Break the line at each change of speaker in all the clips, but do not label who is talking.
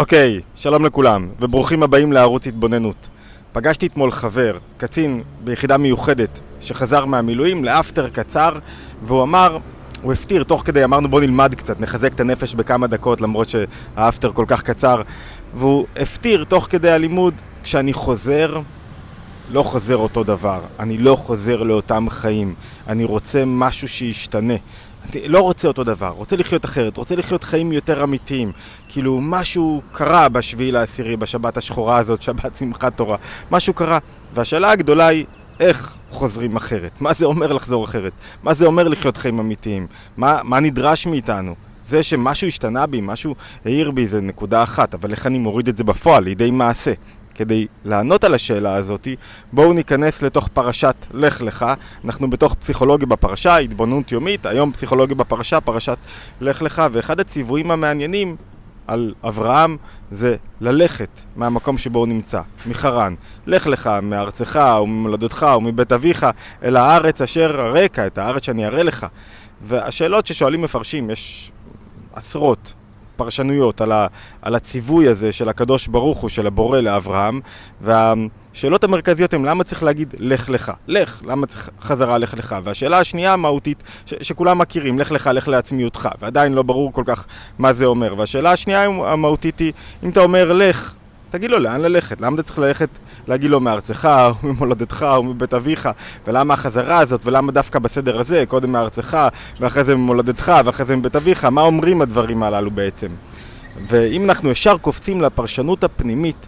אוקיי, שלום לכולם, וברוכים הבאים לערוץ התבוננות. פגשתי אתמול חבר, קצין ביחידה מיוחדת, שחזר מהמילואים לאפטר קצר, והוא אמר, הוא הפטיר תוך כדי, אמרנו בוא נלמד קצת, נחזק את הנפש בכמה דקות למרות שהאפטר כל כך קצר, והוא הפטיר תוך כדי הלימוד, כשאני חוזר, לא חוזר אותו דבר, אני לא חוזר לאותם חיים, אני רוצה משהו שישתנה. לא רוצה אותו דבר, רוצה לחיות אחרת, רוצה לחיות חיים יותר אמיתיים. כאילו, משהו קרה בשביעי לעשירי, בשבת השחורה הזאת, שבת שמחת תורה. משהו קרה. והשאלה הגדולה היא, איך חוזרים אחרת? מה זה אומר לחזור אחרת? מה זה אומר לחיות חיים אמיתיים? מה, מה נדרש מאיתנו? זה שמשהו השתנה בי, משהו העיר בי, זה נקודה אחת, אבל איך אני מוריד את זה בפועל, לידי מעשה? כדי לענות על השאלה הזאת, בואו ניכנס לתוך פרשת לך לך. אנחנו בתוך פסיכולוגיה בפרשה, התבוננות יומית, היום פסיכולוגיה בפרשה, פרשת לך לך, ואחד הציוויים המעניינים על אברהם זה ללכת מהמקום שבו הוא נמצא, מחרן. לך לך מארצך וממולדתך ומבית אביך אל הארץ אשר הרקע, את הארץ שאני אראה לך. והשאלות ששואלים מפרשים, יש עשרות. פרשנויות על, ה, על הציווי הזה של הקדוש ברוך הוא, של הבורא לאברהם, והשאלות המרכזיות הן למה צריך להגיד לך לך, לך, למה צריך חזרה לך לך, והשאלה השנייה המהותית, ש, שכולם מכירים, לך לך, לך לעצמיותך, ועדיין לא ברור כל כך מה זה אומר, והשאלה השנייה המהותית היא, אם אתה אומר לך, תגיד לו לאן ללכת, למה אתה צריך ללכת להגיד לו מארצך, או ממולדתך, או מבית אביך, ולמה החזרה הזאת, ולמה דווקא בסדר הזה, קודם מארצך, ואחרי זה ממולדתך, ואחרי זה מבית אביך, מה אומרים הדברים הללו בעצם? ואם אנחנו ישר קופצים לפרשנות הפנימית,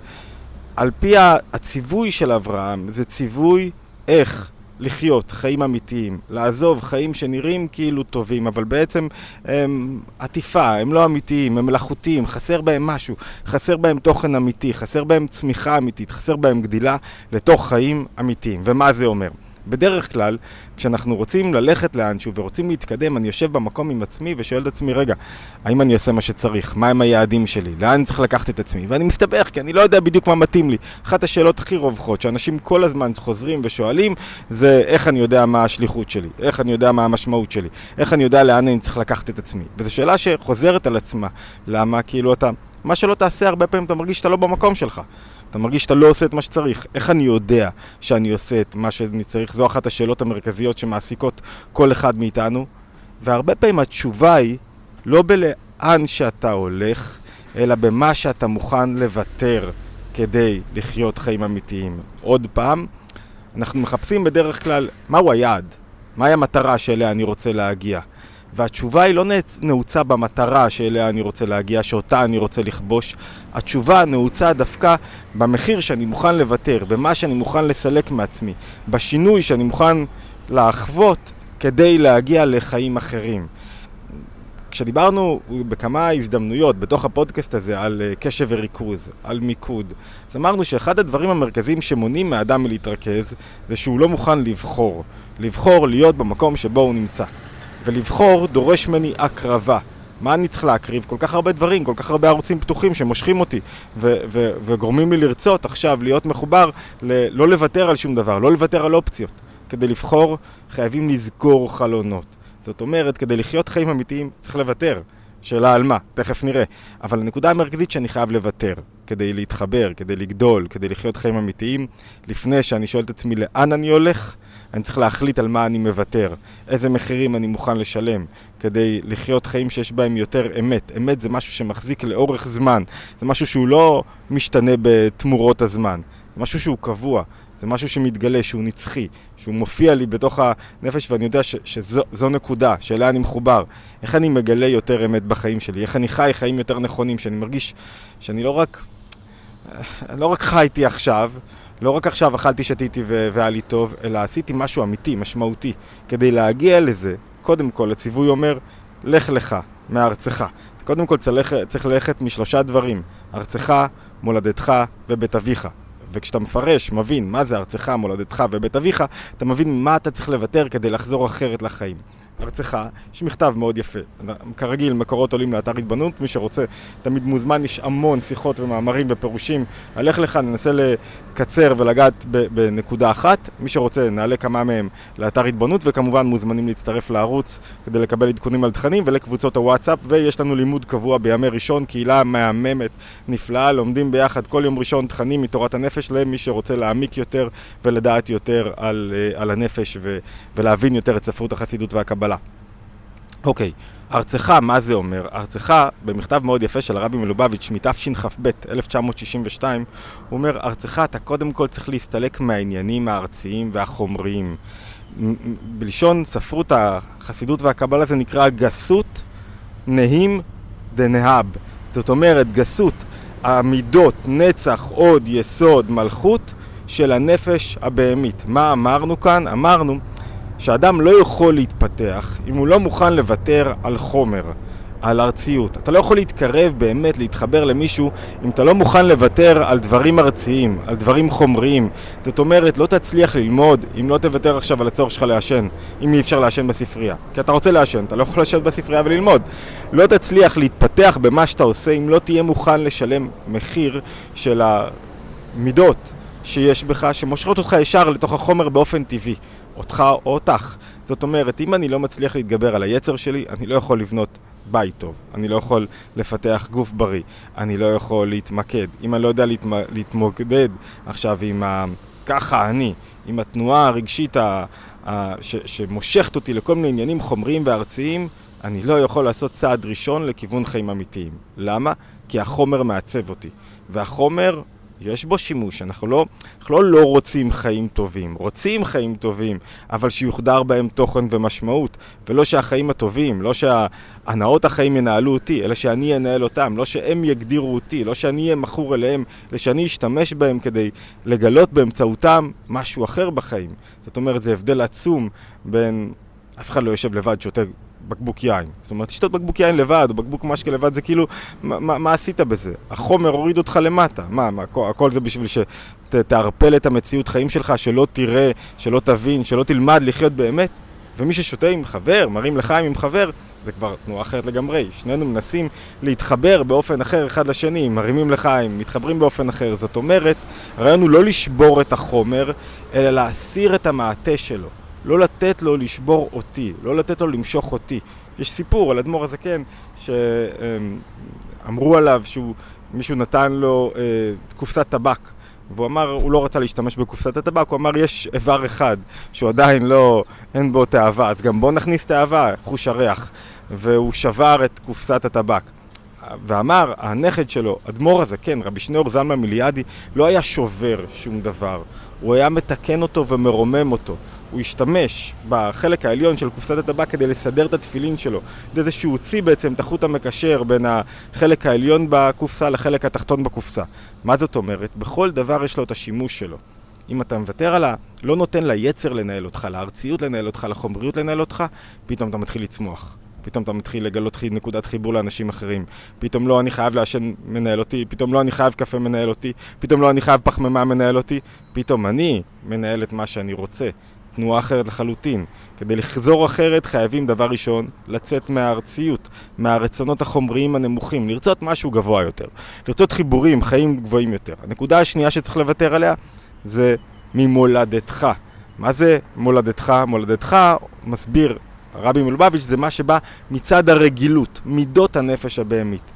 על פי הציווי של אברהם, זה ציווי איך לחיות חיים אמיתיים, לעזוב חיים שנראים כאילו טובים, אבל בעצם הם עטיפה, הם לא אמיתיים, הם מלאכותיים, חסר בהם משהו, חסר בהם תוכן אמיתי, חסר בהם צמיחה אמיתית, חסר בהם גדילה לתוך חיים אמיתיים. ומה זה אומר? בדרך כלל, כשאנחנו רוצים ללכת לאנשהו ורוצים להתקדם, אני יושב במקום עם עצמי ושואל את עצמי, רגע, האם אני עושה מה שצריך? מהם היעדים שלי? לאן צריך לקחת את עצמי? ואני מסתבך, כי אני לא יודע בדיוק מה מתאים לי. אחת השאלות הכי רווחות שאנשים כל הזמן חוזרים ושואלים, זה איך אני יודע מה השליחות שלי? איך אני יודע מה המשמעות שלי? איך אני יודע לאן אני צריך לקחת את עצמי? וזו שאלה שחוזרת על עצמה. למה? כאילו אתה... מה שלא תעשה, הרבה פעמים אתה מרגיש שאתה לא במקום שלך. אתה מרגיש שאתה לא עושה את מה שצריך. איך אני יודע שאני עושה את מה שאני צריך? זו אחת השאלות המרכזיות שמעסיקות כל אחד מאיתנו. והרבה פעמים התשובה היא לא בלאן שאתה הולך, אלא במה שאתה מוכן לוותר כדי לחיות חיים אמיתיים. עוד פעם, אנחנו מחפשים בדרך כלל מהו היעד, מהי המטרה שאליה אני רוצה להגיע. והתשובה היא לא נעוצה במטרה שאליה אני רוצה להגיע, שאותה אני רוצה לכבוש. התשובה נעוצה דווקא במחיר שאני מוכן לוותר, במה שאני מוכן לסלק מעצמי, בשינוי שאני מוכן לחוות כדי להגיע לחיים אחרים. כשדיברנו בכמה הזדמנויות בתוך הפודקאסט הזה על אה, קשב וריכוז, על מיקוד, אז אמרנו שאחד הדברים המרכזיים שמונעים מאדם מלהתרכז זה שהוא לא מוכן לבחור. לבחור להיות במקום שבו הוא נמצא. ולבחור דורש ממני הקרבה. מה אני צריך להקריב? כל כך הרבה דברים, כל כך הרבה ערוצים פתוחים שמושכים אותי ו- ו- וגורמים לי לרצות עכשיו להיות מחובר, ל- לא לוותר על שום דבר, לא לוותר על אופציות. כדי לבחור חייבים לסגור חלונות. זאת אומרת, כדי לחיות חיים אמיתיים צריך לוותר. שאלה על מה, תכף נראה. אבל הנקודה המרכזית שאני חייב לוותר, כדי להתחבר, כדי לגדול, כדי לחיות חיים אמיתיים, לפני שאני שואל את עצמי לאן אני הולך, אני צריך להחליט על מה אני מוותר, איזה מחירים אני מוכן לשלם, כדי לחיות חיים שיש בהם יותר אמת. אמת זה משהו שמחזיק לאורך זמן, זה משהו שהוא לא משתנה בתמורות הזמן, זה משהו שהוא קבוע, זה משהו שמתגלה, שהוא נצחי, שהוא מופיע לי בתוך הנפש ואני יודע ש, שזו נקודה, שאליה אני מחובר. איך אני מגלה יותר אמת בחיים שלי, איך אני חי חיים יותר נכונים, שאני מרגיש שאני לא רק, לא רק חייתי עכשיו, לא רק עכשיו אכלתי, שתיתי והיה לי טוב, אלא עשיתי משהו אמיתי, משמעותי. כדי להגיע לזה, קודם כל, הציווי אומר, לך לך מארצך. קודם כל צריך, צריך ללכת משלושה דברים, ארצך, מולדתך ובית אביך. וכשאתה מפרש, מבין מה זה ארצך, מולדתך ובית אביך, אתה מבין מה אתה צריך לוותר כדי לחזור אחרת לחיים. ארצך, יש מכתב מאוד יפה. כרגיל, מקורות עולים לאתר התבנות, מי שרוצה תמיד מוזמן, יש המון שיחות ומאמרים ופירושים. הלך לך, ננסה לקצר ולגעת בנקודה אחת. מי שרוצה, נעלה כמה מהם לאתר התבנות, וכמובן מוזמנים להצטרף לערוץ כדי לקבל עדכונים על תכנים ולקבוצות הוואטסאפ, ויש לנו לימוד קבוע בימי ראשון, קהילה מהממת, נפלאה, לומדים ביחד כל יום ראשון תכנים מתורת הנפש למי שרוצה להעמיק יותר ולדעת יותר על, אה, על הנפש ו, ולהבין יותר את ספרות החסידות והקבלה. אוקיי, ארצך, מה זה אומר? ארצך, במכתב מאוד יפה של הרבי מלובביץ' מתשכ"ב, 1962, הוא אומר, ארצך, אתה קודם כל צריך להסתלק מהעניינים הארציים והחומריים. בלשון ספרות החסידות והקבלה זה נקרא גסות נהים דנהב. זאת אומרת, גסות, המידות, נצח, עוד, יסוד, מלכות של הנפש הבהמית. מה אמרנו כאן? אמרנו שאדם לא יכול להתפתח אם הוא לא מוכן לוותר על חומר, על ארציות. אתה לא יכול להתקרב באמת, להתחבר למישהו, אם אתה לא מוכן לוותר על דברים ארציים, על דברים חומריים. זאת אומרת, לא תצליח ללמוד אם לא תוותר עכשיו על הצורך שלך לעשן, אם אי אפשר לעשן בספרייה. כי אתה רוצה לעשן, אתה לא יכול לשבת בספרייה וללמוד. לא תצליח להתפתח במה שאתה עושה אם לא תהיה מוכן לשלם מחיר של המידות שיש בך, שמושכות אותך ישר לתוך החומר באופן טבעי. אותך או אותך. זאת אומרת, אם אני לא מצליח להתגבר על היצר שלי, אני לא יכול לבנות בית טוב, אני לא יכול לפתח גוף בריא, אני לא יכול להתמקד. אם אני לא יודע להתמ... להתמודד עכשיו עם ה... ככה אני, עם התנועה הרגשית ה... ה... ש... שמושכת אותי לכל מיני עניינים חומריים וארציים, אני לא יכול לעשות צעד ראשון לכיוון חיים אמיתיים. למה? כי החומר מעצב אותי. והחומר יש בו שימוש, אנחנו לא, אנחנו לא לא רוצים חיים טובים, רוצים חיים טובים, אבל שיוחדר בהם תוכן ומשמעות, ולא שהחיים הטובים, לא שהנאות החיים ינהלו אותי, אלא שאני אנהל אותם, לא שהם יגדירו אותי, לא שאני אהיה מכור אליהם, אלא שאני אשתמש בהם כדי לגלות באמצעותם משהו אחר בחיים. זאת אומרת, זה הבדל עצום בין... אף אחד לא יושב לבד, שותה בקבוק יין. זאת אומרת, לשתות בקבוק יין לבד, או בקבוק משקה לבד, זה כאילו, מה, מה, מה עשית בזה? החומר הוריד אותך למטה. מה, מה הכל, הכל זה בשביל שתערפל את המציאות חיים שלך, שלא תראה, שלא תבין, שלא תלמד לחיות באמת? ומי ששותה עם חבר, מרים לחיים עם חבר, זה כבר תנועה אחרת לגמרי. שנינו מנסים להתחבר באופן אחר אחד לשני, מרימים לחיים, מתחברים באופן אחר. זאת אומרת, הרעיון הוא לא לשבור את החומר, אלא להסיר את המעטה שלו. לא לתת לו לשבור אותי, לא לתת לו למשוך אותי. יש סיפור על אדמו"ר הזקן שאמרו עליו שהוא, מישהו נתן לו אה, קופסת טבק והוא אמר, הוא לא רצה להשתמש בקופסת הטבק, הוא אמר, יש איבר אחד שהוא עדיין לא, אין בו תאווה, אז גם בוא נכניס תאווה, חוש הריח. והוא שבר את קופסת הטבק. ואמר, הנכד שלו, אדמו"ר הזקן, רבי שניאור זלמן מיליאדי, לא היה שובר שום דבר, הוא היה מתקן אותו ומרומם אותו. הוא השתמש בחלק העליון של קופסת הטבק כדי לסדר את התפילין שלו. זה זה שהוא הוציא בעצם את החוט המקשר בין החלק העליון בקופסה לחלק התחתון בקופסה. מה זאת אומרת? בכל דבר יש לו את השימוש שלו. אם אתה מוותר על ה... לא נותן ליצר לנהל אותך, לארציות לנהל אותך, לחומריות לנהל אותך, פתאום אתה מתחיל לצמוח. פתאום אתה מתחיל לגלות נקודת חיבור לאנשים אחרים. פתאום לא אני חייב לעשן מנהל אותי, פתאום לא אני חייב קפה מנהל אותי, פתאום לא אני חייב פחמימה מנהל אותי, פתאום אני מנהל את מה שאני רוצה. תנועה אחרת לחלוטין. כדי לחזור אחרת חייבים דבר ראשון לצאת מהארציות, מהרצונות החומריים הנמוכים, לרצות משהו גבוה יותר, לרצות חיבורים, חיים גבוהים יותר. הנקודה השנייה שצריך לוותר עליה זה ממולדתך. מה זה מולדתך? מולדתך, מסביר הרבי מלובביץ', זה מה שבא מצד הרגילות, מידות הנפש הבהמית.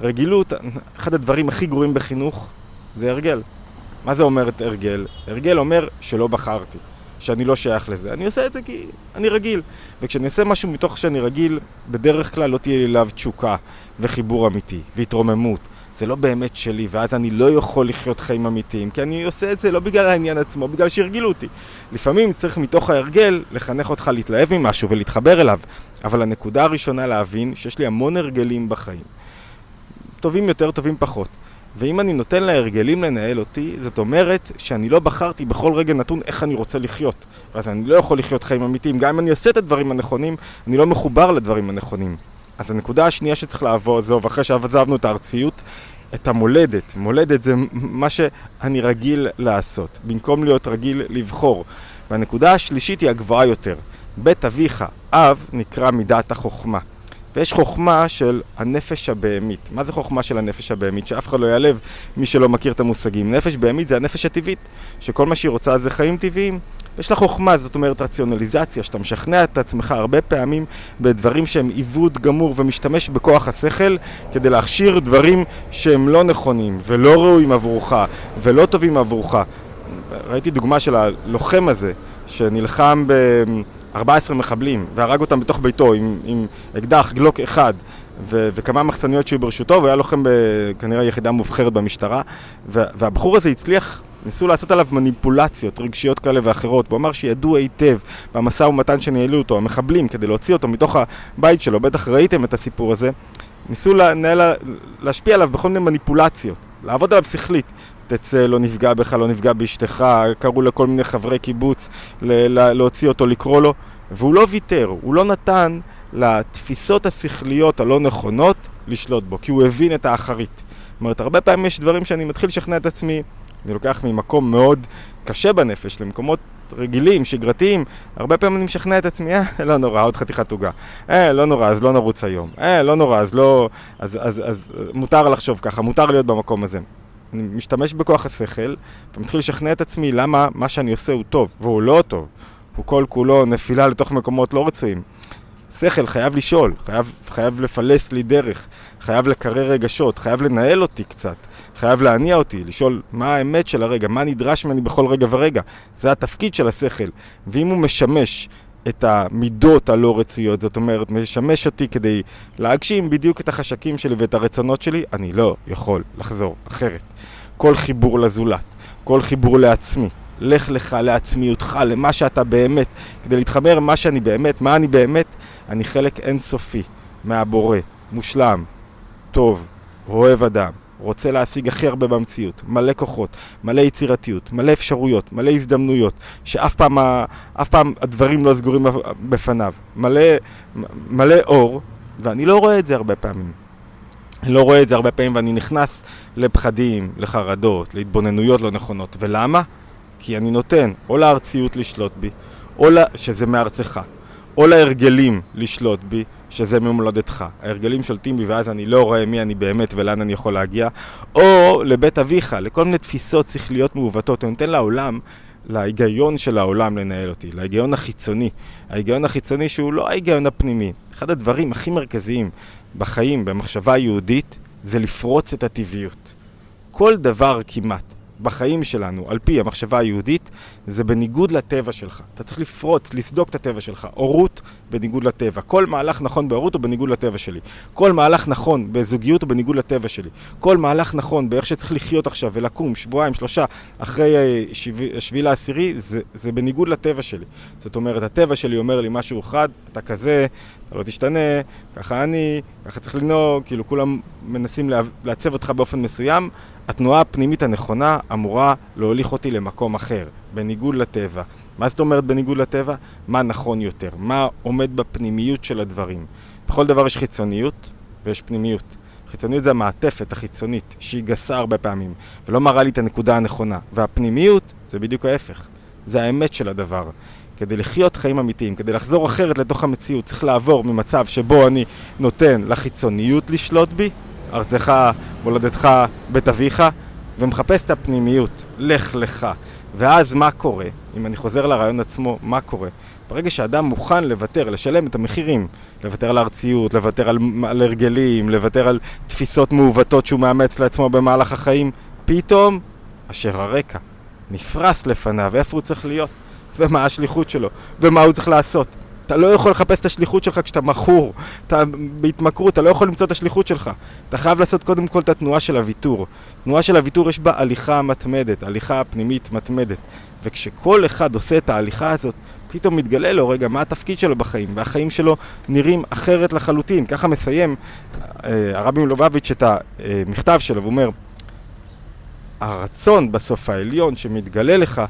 רגילות, אחד הדברים הכי גרועים בחינוך זה הרגל. מה זה אומר את הרגל? הרגל אומר שלא בחרתי. שאני לא שייך לזה. אני עושה את זה כי אני רגיל. וכשאני אעשה משהו מתוך שאני רגיל, בדרך כלל לא תהיה לי אליו תשוקה וחיבור אמיתי והתרוממות. זה לא באמת שלי, ואז אני לא יכול לחיות חיים אמיתיים, כי אני עושה את זה לא בגלל העניין עצמו, בגלל שהרגילו אותי. לפעמים צריך מתוך ההרגל לחנך אותך להתלהב ממשהו ולהתחבר אליו, אבל הנקודה הראשונה להבין שיש לי המון הרגלים בחיים. טובים יותר, טובים פחות. ואם אני נותן להרגלים לנהל אותי, זאת אומרת שאני לא בחרתי בכל רגע נתון איך אני רוצה לחיות. ואז אני לא יכול לחיות חיים אמיתיים. גם אם אני אעשה את הדברים הנכונים, אני לא מחובר לדברים הנכונים. אז הנקודה השנייה שצריך לעבור זו, ואחרי שעזבנו את הארציות, את המולדת. מולדת זה מה שאני רגיל לעשות, במקום להיות רגיל לבחור. והנקודה השלישית היא הגבוהה יותר. בית אביך, אב, נקרא מידת החוכמה. ויש חוכמה של הנפש הבהמית. מה זה חוכמה של הנפש הבהמית? שאף אחד לא יעלב מי שלא מכיר את המושגים. נפש בהמית זה הנפש הטבעית, שכל מה שהיא רוצה זה חיים טבעיים. יש לה חוכמה, זאת אומרת רציונליזציה, שאתה משכנע את עצמך הרבה פעמים בדברים שהם עיוות גמור ומשתמש בכוח השכל כדי להכשיר דברים שהם לא נכונים ולא ראויים עבורך ולא טובים עבורך. ראיתי דוגמה של הלוחם הזה שנלחם ב... 14 מחבלים והרג אותם בתוך ביתו עם, עם אקדח גלוק אחד ו- וכמה מחסניות שהיו ברשותו והוא היה לוחם בכנראה יחידה מובחרת במשטרה. והבחור הזה הצליח, ניסו לעשות עליו מניפולציות רגשיות כאלה ואחרות והוא אמר שידעו היטב במשא ומתן שניהלו אותו, המחבלים, כדי להוציא אותו מתוך הבית שלו, בטח ראיתם את הסיפור הזה. ניסו לנהל, להשפיע עליו בכל מיני מניפולציות, לעבוד עליו שכלית תצא, לא נפגע בך, לא נפגע באשתך, קראו לכל מיני חברי קיבוץ להוציא אותו, לקרוא לו, והוא לא ויתר, הוא לא נתן לתפיסות השכליות הלא נכונות לשלוט בו, כי הוא הבין את האחרית. זאת אומרת, הרבה פעמים יש דברים שאני מתחיל לשכנע את עצמי, אני לוקח ממקום מאוד קשה בנפש למקומות רגילים, שגרתיים, הרבה פעמים אני משכנע את עצמי, אה, לא נורא, עוד חתיכת עוגה. אה, לא נורא, אז לא נרוץ היום. אה, לא נורא, אז לא... אז, אז, אז מותר לחשוב ככה, מותר להיות במקום הזה. אני משתמש בכוח השכל ומתחיל לשכנע את עצמי למה מה שאני עושה הוא טוב, והוא לא טוב. הוא כל כולו נפילה לתוך מקומות לא רצויים. שכל חייב לשאול, חייב, חייב לפלס לי דרך, חייב לקרר רגשות, חייב לנהל אותי קצת, חייב להניע אותי, לשאול מה האמת של הרגע, מה נדרש ממני בכל רגע ורגע. זה התפקיד של השכל. ואם הוא משמש את המידות הלא רצויות, זאת אומרת, משמש אותי כדי להגשים בדיוק את החשקים שלי ואת הרצונות שלי, אני לא יכול לחזור אחרת. כל חיבור לזולת, כל חיבור לעצמי, לך לך לעצמיותך, למה שאתה באמת, כדי להתחבר מה שאני באמת, מה אני באמת, אני חלק אינסופי מהבורא, מושלם, טוב, אוהב אדם, רוצה להשיג הכי הרבה במציאות, מלא כוחות, מלא יצירתיות, מלא אפשרויות, מלא הזדמנויות, שאף פעם, אף פעם הדברים לא סגורים בפניו, מלא, מלא אור, ואני לא רואה את זה הרבה פעמים. אני לא רואה את זה הרבה פעמים ואני נכנס לפחדים, לחרדות, להתבוננויות לא נכונות. ולמה? כי אני נותן או לארציות לשלוט בי, או לה, שזה מארצך, או להרגלים לשלוט בי, שזה ממולדתך. ההרגלים שולטים בי ואז אני לא רואה מי אני באמת ולאן אני יכול להגיע, או לבית אביך, לכל מיני תפיסות שכליות מעוותות. אני נותן לעולם, להיגיון של העולם לנהל אותי, להיגיון החיצוני. ההיגיון החיצוני שהוא לא ההיגיון הפנימי. אחד הדברים הכי מרכזיים בחיים, במחשבה היהודית, זה לפרוץ את הטבעיות. כל דבר כמעט בחיים שלנו, על פי המחשבה היהודית, זה בניגוד לטבע שלך. אתה צריך לפרוץ, לסדוק את הטבע שלך. הורות בניגוד לטבע. כל מהלך נכון בהורות הוא בניגוד לטבע שלי. כל מהלך נכון בזוגיות הוא בניגוד לטבע שלי. כל מהלך נכון באיך שצריך לחיות עכשיו ולקום שבועיים, שלושה, אחרי השביעי לעשירי, זה, זה בניגוד לטבע שלי. זאת אומרת, הטבע שלי אומר לי משהו אחד, אתה כזה, אתה לא תשתנה, ככה אני, ככה צריך לנהוג, כאילו כולם מנסים לעצב אותך באופן מסוים. התנועה הפנימית הנכונה אמורה להוליך אותי למקום אחר, בניגוד לטבע. מה זאת אומרת בניגוד לטבע? מה נכון יותר? מה עומד בפנימיות של הדברים? בכל דבר יש חיצוניות ויש פנימיות. חיצוניות זה המעטפת החיצונית, שהיא גסה הרבה פעמים, ולא מראה לי את הנקודה הנכונה. והפנימיות זה בדיוק ההפך. זה האמת של הדבר. כדי לחיות חיים אמיתיים, כדי לחזור אחרת לתוך המציאות, צריך לעבור ממצב שבו אני נותן לחיצוניות לשלוט בי, ארצך, מולדתך, בית אביך, ומחפש את הפנימיות, לך לך. ואז מה קורה? אם אני חוזר לרעיון עצמו, מה קורה? ברגע שאדם מוכן לוותר, לשלם את המחירים, לוותר על ארציות, לוותר על, על הרגלים, לוותר על תפיסות מעוותות שהוא מאמץ לעצמו במהלך החיים, פתאום אשר הרקע נפרס לפניו, איפה הוא צריך להיות, ומה השליחות שלו, ומה הוא צריך לעשות. אתה לא יכול לחפש את השליחות שלך כשאתה מכור, אתה בהתמכרות, אתה לא יכול למצוא את השליחות שלך. אתה חייב לעשות קודם כל את התנועה של הוויתור. תנועה של הוויתור יש בה הליכה מתמדת, הליכה פנימית מתמדת. וכשכל אחד עושה את ההליכה הזאת, פתאום מתגלה לו רגע מה התפקיד שלו בחיים, והחיים שלו נראים אחרת לחלוטין. ככה מסיים אה, הרבי מלובביץ' את המכתב שלו, והוא אומר, הרצון בסוף העליון שמתגלה לך,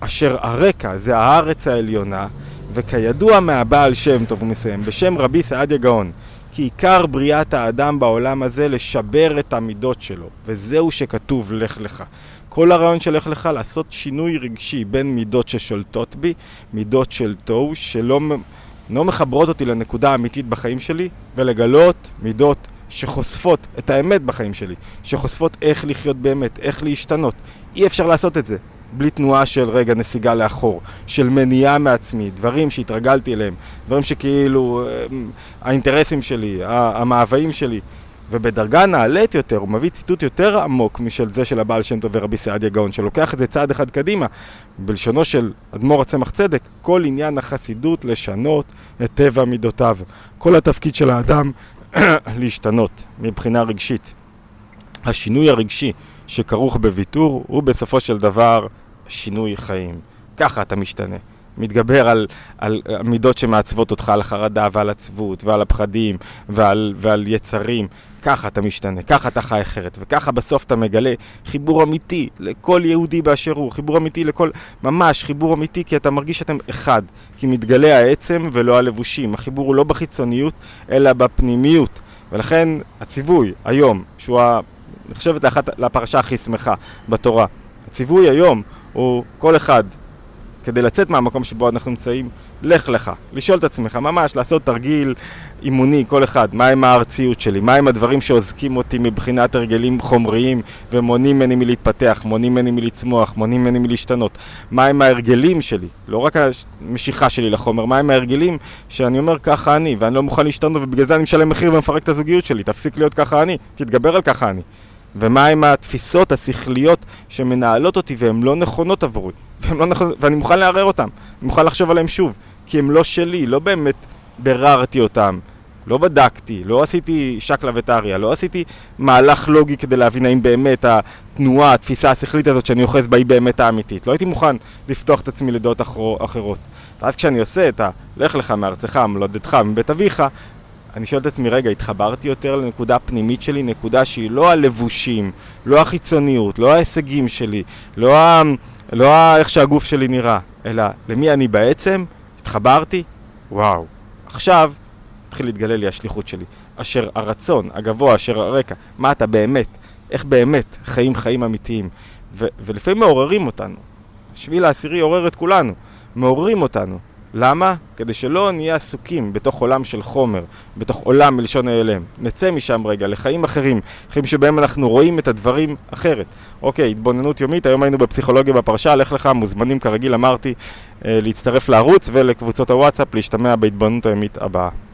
אשר הרקע זה הארץ העליונה, וכידוע מהבעל שם טוב, הוא מסיים, בשם רבי סעדיה גאון, כי עיקר בריאת האדם בעולם הזה לשבר את המידות שלו, וזהו שכתוב לך לך. כל הרעיון של לך לך לעשות שינוי רגשי בין מידות ששולטות בי, מידות של תוהו, שלא לא מחברות אותי לנקודה האמיתית בחיים שלי, ולגלות מידות שחושפות את האמת בחיים שלי, שחושפות איך לחיות באמת, איך להשתנות. אי אפשר לעשות את זה בלי תנועה של רגע נסיגה לאחור, של מניעה מעצמי, דברים שהתרגלתי אליהם, דברים שכאילו אמ, האינטרסים שלי, המאוויים שלי. ובדרגה נעלית יותר, הוא מביא ציטוט יותר עמוק משל זה של הבעל שם טוב ורבי סעדיה גאון, שלוקח את זה צעד אחד קדימה. בלשונו של אדמו"ר הצמח צדק, כל עניין החסידות לשנות את טבע מידותיו. כל התפקיד של האדם להשתנות מבחינה רגשית. השינוי הרגשי שכרוך בוויתור הוא בסופו של דבר שינוי חיים. ככה אתה משתנה. מתגבר על, על מידות שמעצבות אותך, על החרדה ועל עצבות ועל הפחדים ועל, ועל יצרים. ככה אתה משתנה, ככה אתה חי אחרת, וככה בסוף אתה מגלה חיבור אמיתי לכל יהודי באשר הוא, חיבור אמיתי לכל, ממש חיבור אמיתי, כי אתה מרגיש שאתם אחד, כי מתגלה העצם ולא הלבושים. החיבור הוא לא בחיצוניות, אלא בפנימיות. ולכן הציווי היום, שהוא נחשבת לאחת, לפרשה הכי שמחה בתורה, הציווי היום הוא כל אחד כדי לצאת מהמקום שבו אנחנו נמצאים, לך לך. לשאול את עצמך, ממש לעשות תרגיל אימוני, כל אחד, מהם הארציות שלי, מהם הדברים שעוזקים אותי מבחינת הרגלים חומריים ומונעים ממני מלהתפתח, מונעים ממני מלצמוח, מונעים ממני מלהשתנות. מהם ההרגלים שלי, לא רק המשיכה שלי לחומר, מהם ההרגלים שאני אומר ככה אני, ואני לא מוכן להשתנות ובגלל זה אני משלם מחיר ומפרק את הזוגיות שלי, תפסיק להיות ככה אני, תתגבר על ככה אני. ומהם התפיסות השכליות שמנהלות אותי והן לא נכונות עבורי. לא נכונות, ואני מוכן לערער אותן, אני מוכן לחשוב עליהן שוב, כי הן לא שלי, לא באמת ביררתי אותן, לא בדקתי, לא עשיתי שקלא וטריא, לא עשיתי מהלך לוגי כדי להבין האם באמת התנועה, התפיסה השכלית הזאת שאני אוחז בה היא באמת האמיתית. לא הייתי מוכן לפתוח את עצמי לדעות אחרות. ואז כשאני עושה את ה... לך לך מארצך, מולדתך, מבית אביך, אני שואל את עצמי, רגע, התחברתי יותר לנקודה פנימית שלי, נקודה שהיא לא הלבושים, לא החיצוניות, לא ההישגים שלי, לא, ה... לא ה... איך שהגוף שלי נראה, אלא למי אני בעצם, התחברתי, וואו. עכשיו התחיל להתגלה לי השליחות שלי, אשר הרצון הגבוה, אשר הרקע, מה אתה באמת, איך באמת חיים חיים אמיתיים. ו... ולפעמים מעוררים אותנו. שביל העשירי עורר את כולנו, מעוררים אותנו. למה? כדי שלא נהיה עסוקים בתוך עולם של חומר, בתוך עולם מלשון ההיעלם. נצא משם רגע לחיים אחרים, חיים שבהם אנחנו רואים את הדברים אחרת. אוקיי, התבוננות יומית, היום היינו בפסיכולוגיה בפרשה, לך לך, מוזמנים כרגיל אמרתי אה, להצטרף לערוץ ולקבוצות הוואטסאפ, להשתמע בהתבוננות היומית הבאה.